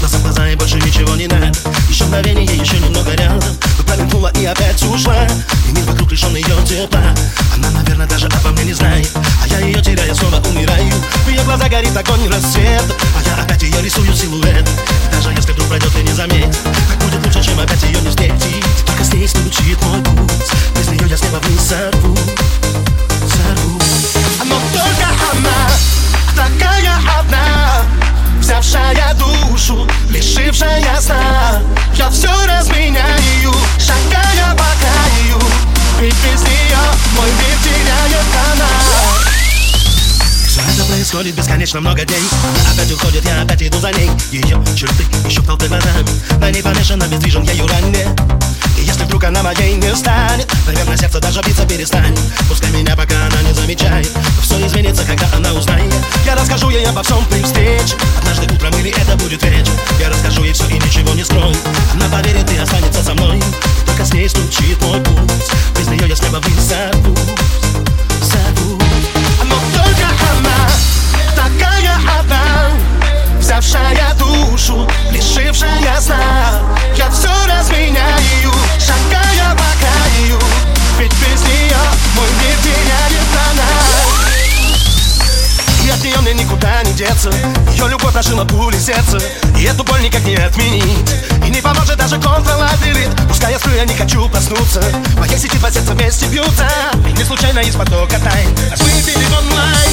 Глаза в глаза и больше ничего не надо. Еще мгновение, еще немного рядом. Но промелькнула и опять ушла. И мир вокруг лишен ее тепла. Она, наверное, даже обо мне не знает. А я ее теряю, снова умираю. В ее глаза горит огонь рассвет. А я опять ее рисую силуэт. Происходит бесконечно много дней. Опять уходит, я опять иду за ней. Ее черты еще в толпе глазами На ней помешан, обездвижен ею ранее И если вдруг она моей не станет Наверное, сердце даже биться перестанет Пускай меня пока она не замечает. Все изменится, когда она узнает. Я расскажу ей обо всем при встрече. Однажды утром или это будет вечер. Я расскажу ей все и ничего не скрою. Она поверит и останется со мной. Только с ней стучит мой путь. Без нее я с неба мне никуда не деться. Ее любовь нашила пули сердца И эту боль никак не отменить. И не поможет даже контролабирит Пускай я сплю, я не хочу проснуться. В моей сети два сердца вместе бьются. И не случайно из потока тайн. Нас мы